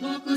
Poco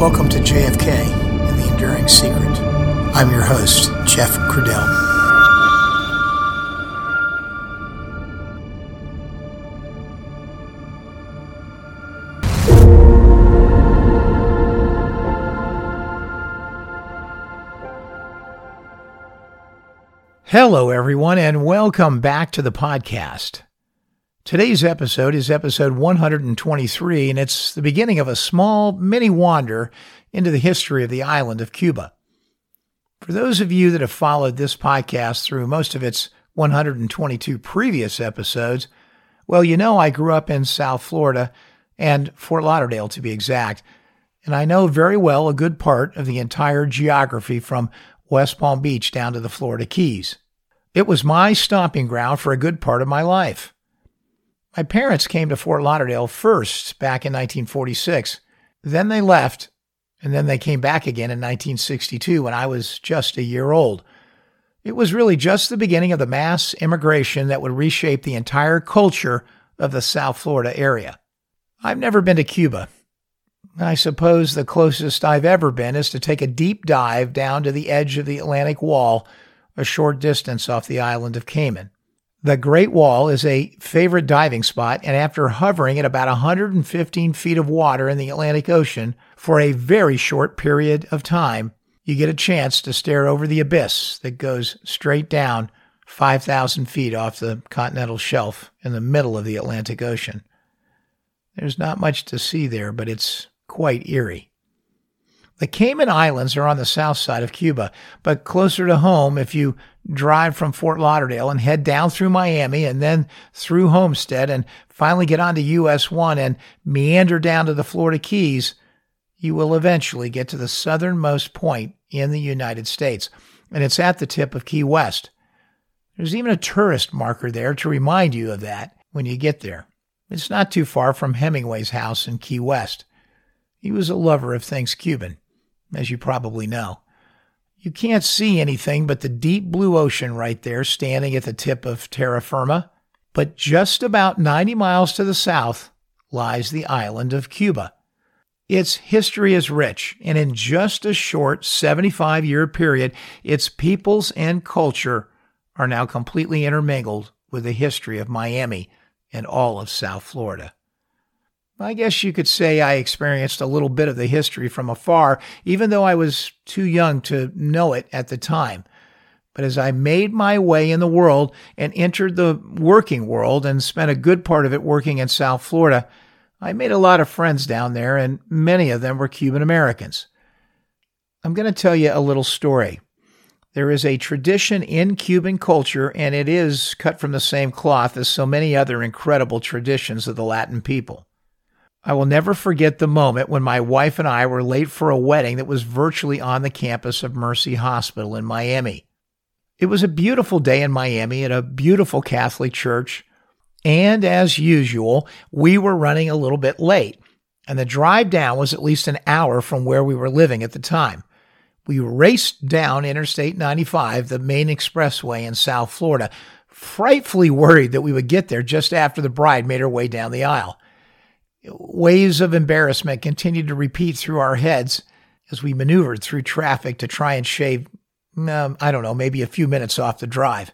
Welcome to JFK and the Enduring Secret. I'm your host, Jeff Crudell. Hello, everyone, and welcome back to the podcast. Today's episode is episode 123, and it's the beginning of a small mini wander into the history of the island of Cuba. For those of you that have followed this podcast through most of its 122 previous episodes, well, you know I grew up in South Florida and Fort Lauderdale to be exact, and I know very well a good part of the entire geography from West Palm Beach down to the Florida Keys. It was my stomping ground for a good part of my life. My parents came to Fort Lauderdale first back in 1946. Then they left, and then they came back again in 1962 when I was just a year old. It was really just the beginning of the mass immigration that would reshape the entire culture of the South Florida area. I've never been to Cuba. I suppose the closest I've ever been is to take a deep dive down to the edge of the Atlantic Wall, a short distance off the island of Cayman. The Great Wall is a favorite diving spot, and after hovering at about 115 feet of water in the Atlantic Ocean for a very short period of time, you get a chance to stare over the abyss that goes straight down 5,000 feet off the continental shelf in the middle of the Atlantic Ocean. There's not much to see there, but it's quite eerie. The Cayman Islands are on the south side of Cuba, but closer to home if you drive from Fort Lauderdale and head down through Miami and then through Homestead and finally get onto US 1 and meander down to the Florida Keys, you will eventually get to the southernmost point in the United States, and it's at the tip of Key West. There's even a tourist marker there to remind you of that when you get there. It's not too far from Hemingway's house in Key West. He was a lover of things Cuban as you probably know. You can't see anything but the deep blue ocean right there standing at the tip of terra firma, but just about 90 miles to the south lies the island of Cuba. Its history is rich, and in just a short 75 year period, its peoples and culture are now completely intermingled with the history of Miami and all of South Florida. I guess you could say I experienced a little bit of the history from afar, even though I was too young to know it at the time. But as I made my way in the world and entered the working world and spent a good part of it working in South Florida, I made a lot of friends down there, and many of them were Cuban Americans. I'm going to tell you a little story. There is a tradition in Cuban culture, and it is cut from the same cloth as so many other incredible traditions of the Latin people. I will never forget the moment when my wife and I were late for a wedding that was virtually on the campus of Mercy Hospital in Miami. It was a beautiful day in Miami at a beautiful Catholic church, and as usual, we were running a little bit late, and the drive down was at least an hour from where we were living at the time. We raced down Interstate 95, the main expressway in South Florida, frightfully worried that we would get there just after the bride made her way down the aisle. Waves of embarrassment continued to repeat through our heads as we maneuvered through traffic to try and shave, um, I don't know, maybe a few minutes off the drive.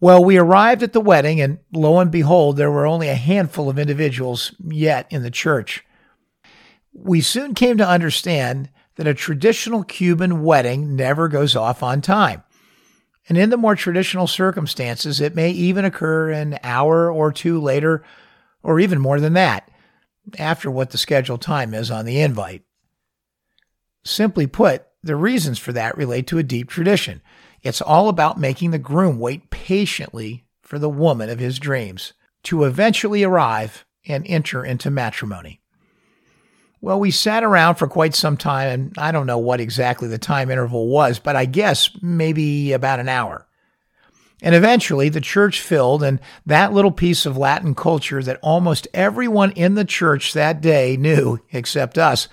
Well, we arrived at the wedding, and lo and behold, there were only a handful of individuals yet in the church. We soon came to understand that a traditional Cuban wedding never goes off on time. And in the more traditional circumstances, it may even occur an hour or two later, or even more than that. After what the scheduled time is on the invite. Simply put, the reasons for that relate to a deep tradition. It's all about making the groom wait patiently for the woman of his dreams to eventually arrive and enter into matrimony. Well, we sat around for quite some time, and I don't know what exactly the time interval was, but I guess maybe about an hour. And eventually the church filled, and that little piece of Latin culture that almost everyone in the church that day knew, except us,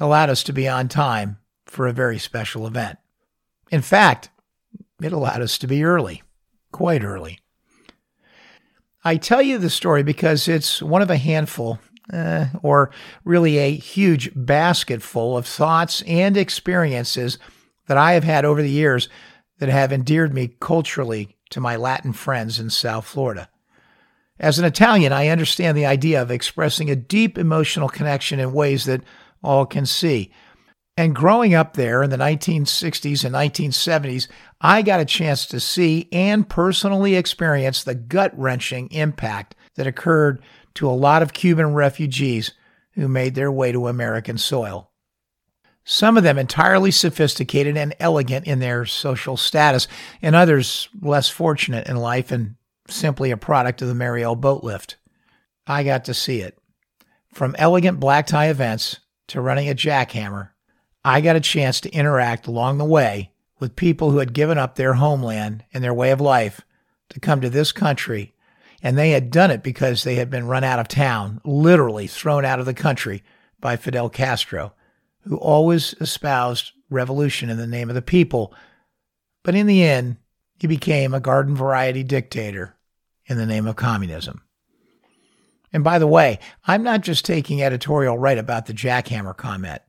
allowed us to be on time for a very special event. In fact, it allowed us to be early, quite early. I tell you the story because it's one of a handful, uh, or really a huge basketful of thoughts and experiences that I have had over the years that have endeared me culturally to my Latin friends in South Florida. As an Italian, I understand the idea of expressing a deep emotional connection in ways that all can see. And growing up there in the 1960s and 1970s, I got a chance to see and personally experience the gut wrenching impact that occurred to a lot of Cuban refugees who made their way to American soil some of them entirely sophisticated and elegant in their social status, and others less fortunate in life and simply a product of the Mariel boat lift. I got to see it. From elegant black tie events to running a jackhammer, I got a chance to interact along the way with people who had given up their homeland and their way of life to come to this country, and they had done it because they had been run out of town, literally thrown out of the country by Fidel Castro who always espoused revolution in the name of the people, but in the end, he became a garden variety dictator in the name of communism. And by the way, I'm not just taking editorial right about the jackhammer comment.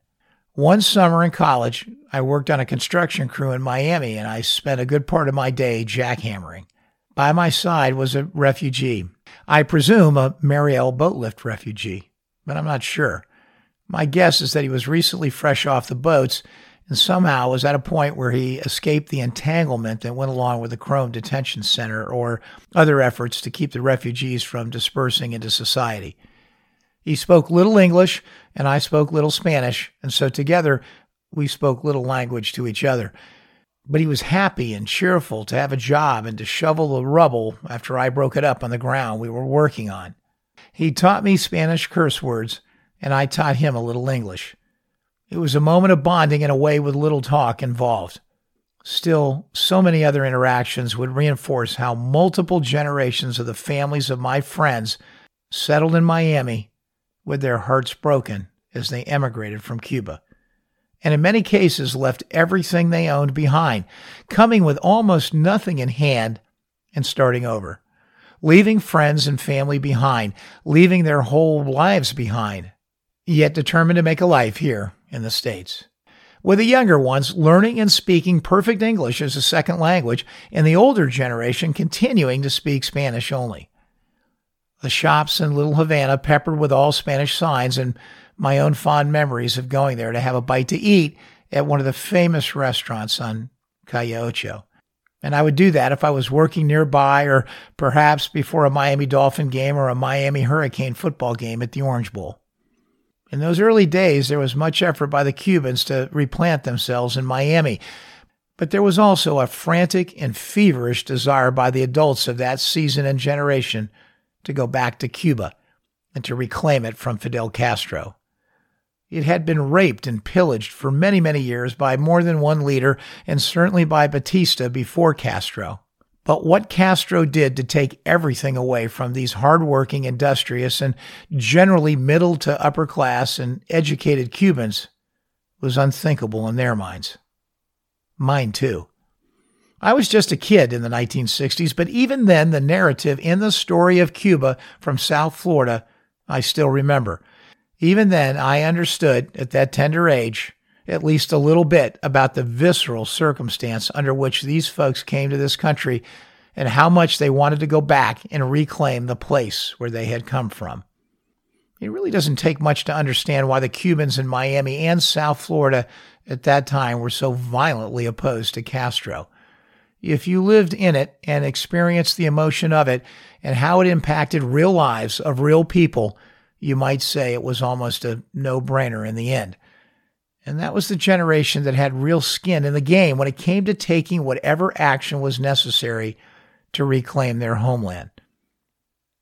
One summer in college, I worked on a construction crew in Miami and I spent a good part of my day jackhammering. By my side was a refugee. I presume a Mariel boatlift refugee, but I'm not sure. My guess is that he was recently fresh off the boats and somehow was at a point where he escaped the entanglement that went along with the Krome Detention Center or other efforts to keep the refugees from dispersing into society. He spoke little English and I spoke little Spanish, and so together we spoke little language to each other. But he was happy and cheerful to have a job and to shovel the rubble after I broke it up on the ground we were working on. He taught me Spanish curse words and I taught him a little English. It was a moment of bonding in a way with little talk involved. Still, so many other interactions would reinforce how multiple generations of the families of my friends settled in Miami with their hearts broken as they emigrated from Cuba. And in many cases left everything they owned behind, coming with almost nothing in hand and starting over, leaving friends and family behind, leaving their whole lives behind, yet determined to make a life here in the States. With the younger ones learning and speaking perfect English as a second language, and the older generation continuing to speak Spanish only. The shops in Little Havana peppered with all Spanish signs, and my own fond memories of going there to have a bite to eat at one of the famous restaurants on Calle Ocho. And I would do that if I was working nearby or perhaps before a Miami Dolphin game or a Miami Hurricane football game at the Orange Bowl. In those early days, there was much effort by the Cubans to replant themselves in Miami, but there was also a frantic and feverish desire by the adults of that season and generation to go back to Cuba and to reclaim it from Fidel Castro. It had been raped and pillaged for many, many years by more than one leader, and certainly by Batista before Castro. But what Castro did to take everything away from these hardworking, industrious, and generally middle to upper class and educated Cubans was unthinkable in their minds. Mine too. I was just a kid in the 1960s, but even then, the narrative in the story of Cuba from South Florida, I still remember. Even then, I understood at that tender age at least a little bit about the visceral circumstance under which these folks came to this country and how much they wanted to go back and reclaim the place where they had come from. It really doesn't take much to understand why the Cubans in Miami and South Florida at that time were so violently opposed to Castro. If you lived in it and experienced the emotion of it and how it impacted real lives of real people, you might say it was almost a no brainer in the end. And that was the generation that had real skin in the game when it came to taking whatever action was necessary to reclaim their homeland.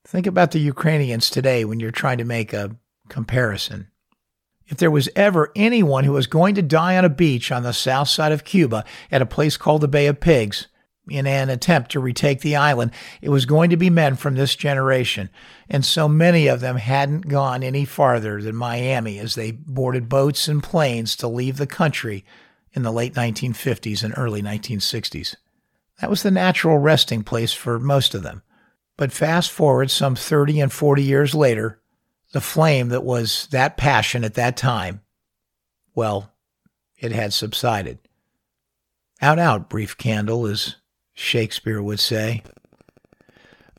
Think about the Ukrainians today when you're trying to make a comparison. If there was ever anyone who was going to die on a beach on the south side of Cuba at a place called the Bay of Pigs, in an attempt to retake the island, it was going to be men from this generation. And so many of them hadn't gone any farther than Miami as they boarded boats and planes to leave the country in the late 1950s and early 1960s. That was the natural resting place for most of them. But fast forward some 30 and 40 years later, the flame that was that passion at that time, well, it had subsided. Out, out, brief candle, as Shakespeare would say.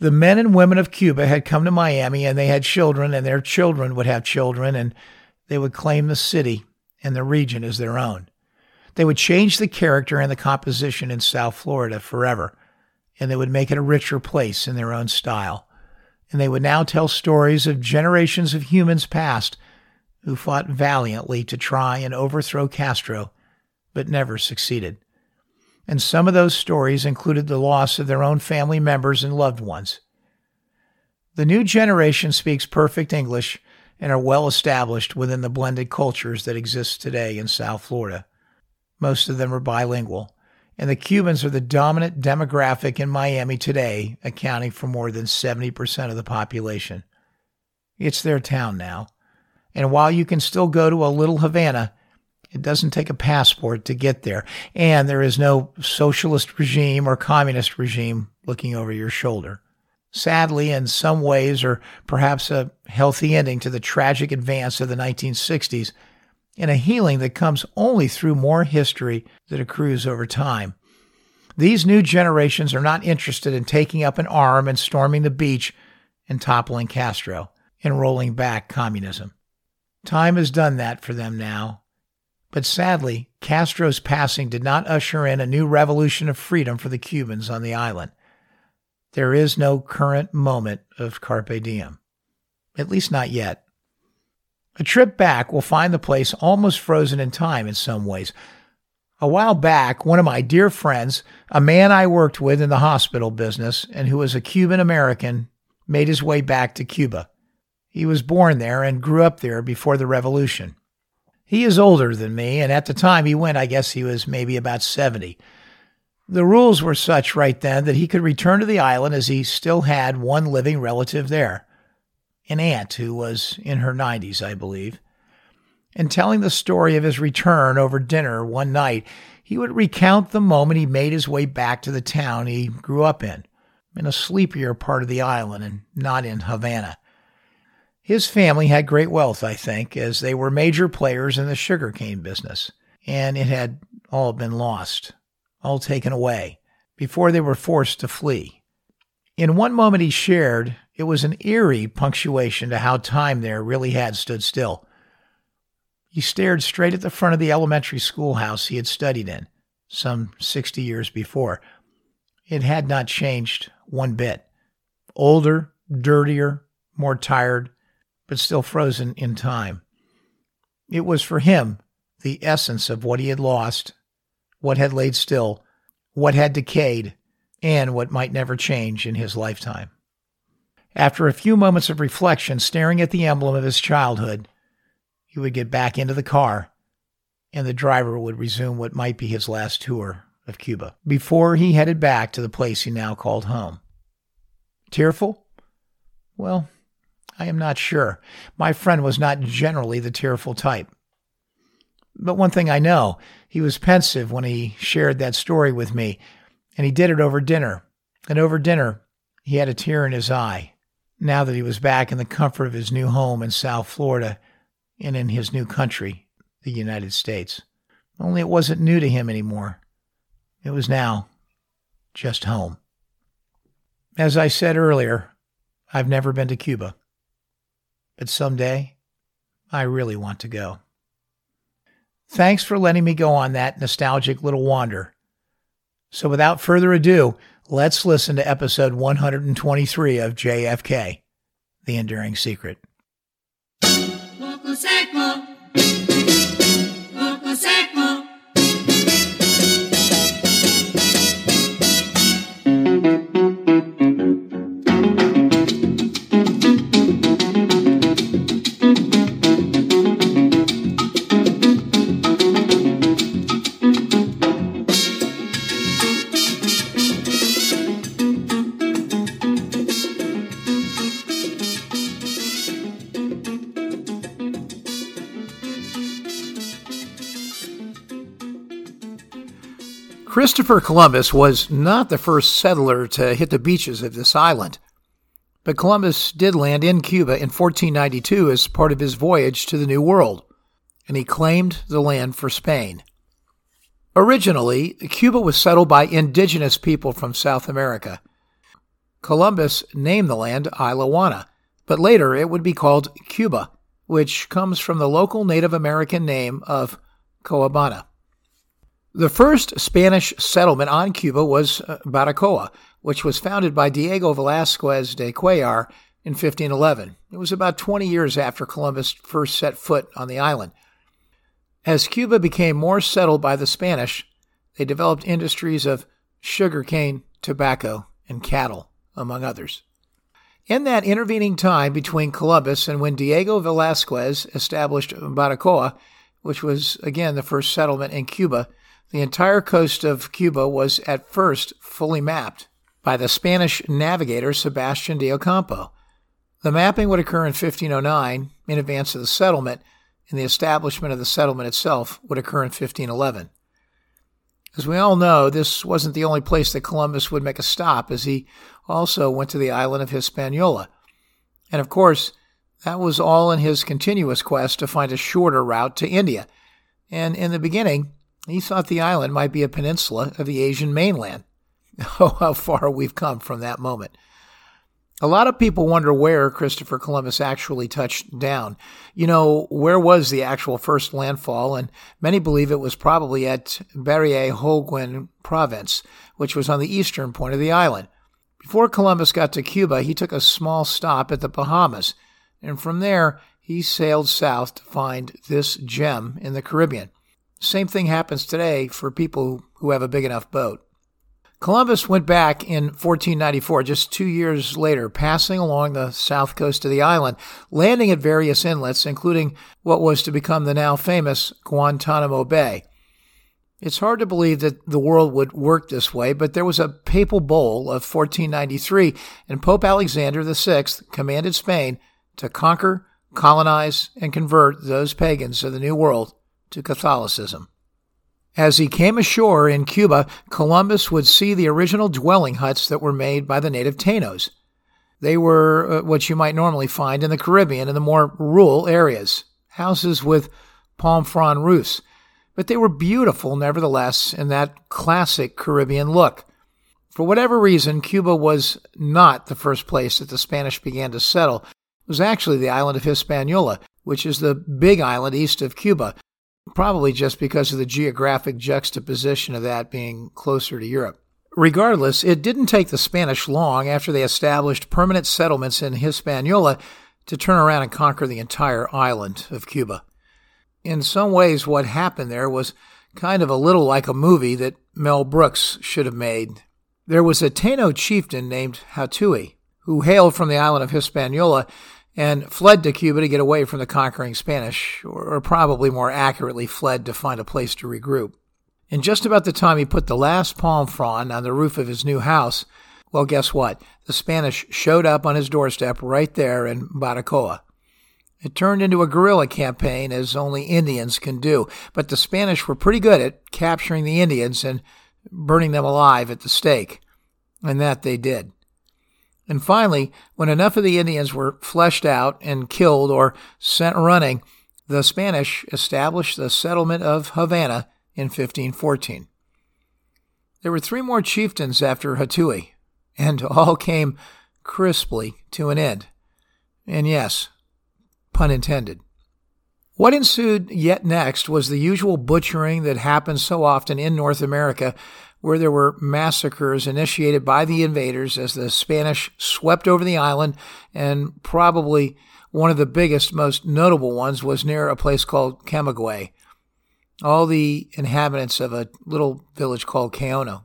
The men and women of Cuba had come to Miami and they had children, and their children would have children, and they would claim the city and the region as their own. They would change the character and the composition in South Florida forever, and they would make it a richer place in their own style and they would now tell stories of generations of humans past who fought valiantly to try and overthrow Castro, but never succeeded. And some of those stories included the loss of their own family members and loved ones. The new generation speaks perfect English and are well established within the blended cultures that exist today in South Florida. Most of them are bilingual and the Cubans are the dominant demographic in Miami today, accounting for more than 70% of the population. It's their town now. And while you can still go to a little Havana, it doesn't take a passport to get there. And there is no socialist regime or communist regime looking over your shoulder. Sadly, in some ways, or perhaps a healthy ending to the tragic advance of the 1960s, and a healing that comes only through more history that accrues over time. These new generations are not interested in taking up an arm and storming the beach and toppling Castro and rolling back communism. Time has done that for them now. But sadly, Castro's passing did not usher in a new revolution of freedom for the Cubans on the island. There is no current moment of Carpe Diem, at least not yet. A trip back will find the place almost frozen in time in some ways. A while back, one of my dear friends, a man I worked with in the hospital business and who was a Cuban American, made his way back to Cuba. He was born there and grew up there before the revolution. He is older than me, and at the time he went, I guess he was maybe about 70. The rules were such right then that he could return to the island as he still had one living relative there an aunt who was in her 90s, I believe. In telling the story of his return over dinner one night, he would recount the moment he made his way back to the town he grew up in, in a sleepier part of the island and not in Havana. His family had great wealth, I think, as they were major players in the sugarcane business, and it had all been lost, all taken away, before they were forced to flee. In one moment he shared, it was an eerie punctuation to how time there really had stood still. He stared straight at the front of the elementary schoolhouse he had studied in, some 60 years before. It had not changed one bit. Older, dirtier, more tired, but still frozen in time. It was for him the essence of what he had lost, what had laid still, what had decayed, and what might never change in his lifetime. After a few moments of reflection, staring at the emblem of his childhood, he would get back into the car and the driver would resume what might be his last tour of Cuba before he headed back to the place he now called home. Tearful? Well, I am not sure. My friend was not generally the tearful type. But one thing I know, he was pensive when he shared that story with me, and he did it over dinner. And over dinner, he had a tear in his eye now that he was back in the comfort of his new home in South Florida and in his new country, the United States. Only it wasn't new to him anymore. It was now just home. As I said earlier, I've never been to Cuba. But someday, I really want to go. Thanks for letting me go on that nostalgic little wander. So without further ado, let's listen to episode 123 of JFK The Enduring Secret. seco. Christopher Columbus was not the first settler to hit the beaches of this island, but Columbus did land in Cuba in 1492 as part of his voyage to the New World, and he claimed the land for Spain. Originally, Cuba was settled by indigenous people from South America. Columbus named the land Isla Juana, but later it would be called Cuba, which comes from the local Native American name of Coabana. The first Spanish settlement on Cuba was uh, Baracoa, which was founded by Diego Velazquez de Cuellar in 1511. It was about 20 years after Columbus first set foot on the island. As Cuba became more settled by the Spanish, they developed industries of sugarcane, tobacco, and cattle, among others. In that intervening time between Columbus and when Diego Velazquez established Baracoa, which was again the first settlement in Cuba, the entire coast of Cuba was at first fully mapped by the Spanish navigator Sebastian de Ocampo. The mapping would occur in 1509 in advance of the settlement, and the establishment of the settlement itself would occur in 1511. As we all know, this wasn't the only place that Columbus would make a stop, as he also went to the island of Hispaniola. And of course, that was all in his continuous quest to find a shorter route to India. And in the beginning, he thought the island might be a peninsula of the Asian mainland. Oh, how far we've come from that moment. A lot of people wonder where Christopher Columbus actually touched down. You know, where was the actual first landfall? And many believe it was probably at Bariay-Holguin province, which was on the eastern point of the island. Before Columbus got to Cuba, he took a small stop at the Bahamas, and from there he sailed south to find this gem in the Caribbean. Same thing happens today for people who have a big enough boat. Columbus went back in 1494, just two years later, passing along the south coast of the island, landing at various inlets, including what was to become the now famous Guantanamo Bay. It's hard to believe that the world would work this way, but there was a papal bull of 1493, and Pope Alexander VI commanded Spain to conquer, colonize, and convert those pagans of the New World to Catholicism. As he came ashore in Cuba, Columbus would see the original dwelling huts that were made by the native Taínos. They were uh, what you might normally find in the Caribbean in the more rural areas, houses with palm frond roofs. But they were beautiful, nevertheless, in that classic Caribbean look. For whatever reason, Cuba was not the first place that the Spanish began to settle. It was actually the island of Hispaniola, which is the big island east of Cuba, probably just because of the geographic juxtaposition of that being closer to Europe. Regardless, it didn't take the Spanish long after they established permanent settlements in Hispaniola to turn around and conquer the entire island of Cuba. In some ways, what happened there was kind of a little like a movie that Mel Brooks should have made. There was a Taino chieftain named Hatuey, who hailed from the island of Hispaniola and fled to Cuba to get away from the conquering Spanish, or probably more accurately, fled to find a place to regroup. And just about the time he put the last palm frond on the roof of his new house, well, guess what? The Spanish showed up on his doorstep right there in Baracoa. It turned into a guerrilla campaign as only Indians can do, but the Spanish were pretty good at capturing the Indians and burning them alive at the stake. And that they did. And finally, when enough of the Indians were fleshed out and killed or sent running, the Spanish established the settlement of Havana in 1514. There were three more chieftains after Hatuey, and all came crisply to an end. And yes, pun intended. What ensued yet next was the usual butchering that happens so often in North America, where there were massacres initiated by the invaders as the Spanish swept over the island, and probably one of the biggest, most notable ones was near a place called Camagüey. All the inhabitants of a little village called Caonao.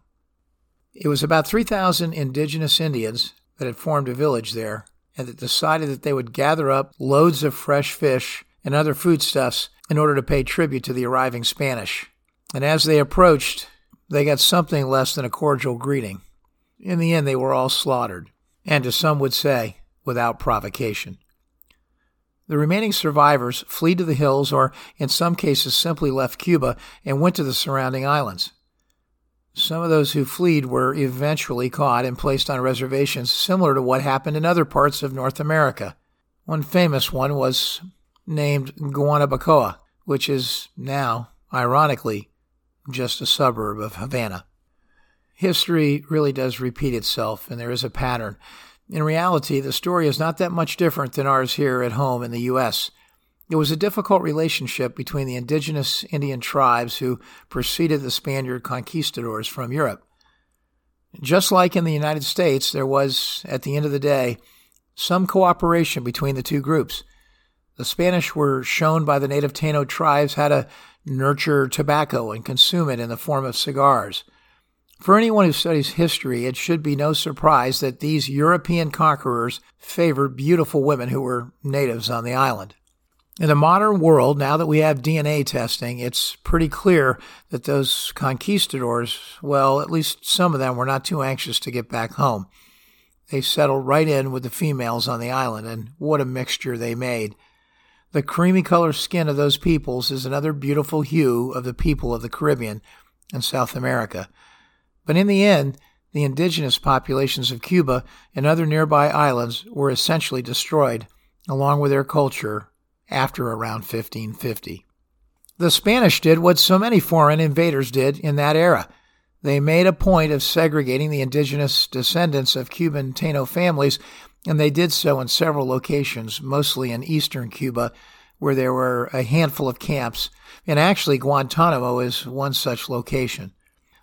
It was about 3,000 indigenous Indians that had formed a village there and that decided that they would gather up loads of fresh fish and other foodstuffs in order to pay tribute to the arriving Spanish. And as they approached, they got something less than a cordial greeting. In the end, they were all slaughtered, and as some would say, without provocation. The remaining survivors fled to the hills or, in some cases, simply left Cuba and went to the surrounding islands. Some of those who fled were eventually caught and placed on reservations similar to what happened in other parts of North America. One famous one was named Guanabacoa, which is now, ironically, just a suburb of Havana. History really does repeat itself, and there is a pattern. In reality, the story is not that much different than ours here at home in the U.S. It was a difficult relationship between the indigenous Indian tribes who preceded the Spaniard conquistadors from Europe. Just like in the United States, there was, at the end of the day, some cooperation between the two groups. The Spanish were shown by the native Taino tribes how to nurture tobacco and consume it in the form of cigars. For anyone who studies history, it should be no surprise that these European conquerors favored beautiful women who were natives on the island. In the modern world, now that we have DNA testing, it's pretty clear that those conquistadors, well, at least some of them, were not too anxious to get back home. They settled right in with the females on the island, and what a mixture they made. The creamy colored skin of those peoples is another beautiful hue of the people of the Caribbean and South America. But in the end, the indigenous populations of Cuba and other nearby islands were essentially destroyed, along with their culture, after around 1550. The Spanish did what so many foreign invaders did in that era. They made a point of segregating the indigenous descendants of Cuban Taino families and they did so in several locations, mostly in eastern Cuba, where there were a handful of camps, and actually Guantanamo is one such location.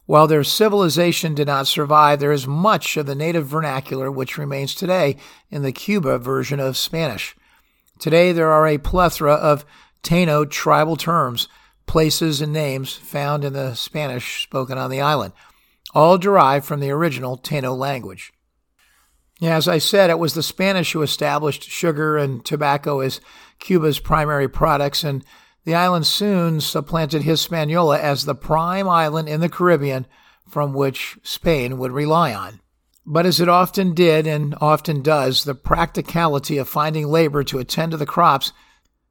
While their civilization did not survive, there is much of the native vernacular which remains today in the Cuba version of Spanish. Today, there are a plethora of Taino tribal terms, places, and names found in the Spanish spoken on the island, all derived from the original Taino language. Yeah, as I said, it was the Spanish who established sugar and tobacco as Cuba's primary products, and the island soon supplanted Hispaniola as the prime island in the Caribbean from which Spain would rely on. But as it often did and often does, the practicality of finding labor to attend to the crops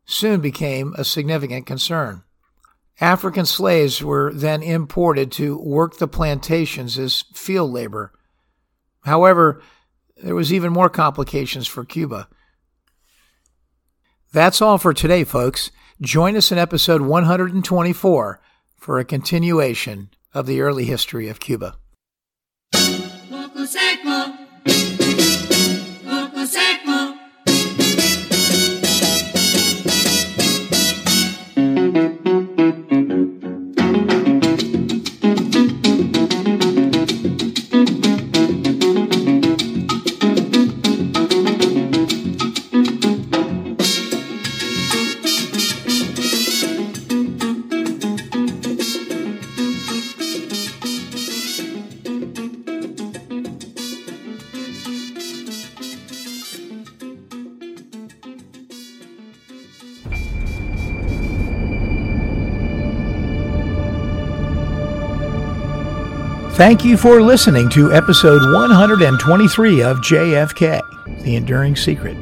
soon became a significant concern. African slaves were then imported to work the plantations as field labor. However, there was even more complications for Cuba. That's all for today, folks. Join us in episode 124 for a continuation of the early history of Cuba. Thank you for listening to episode 123 of JFK The Enduring Secret.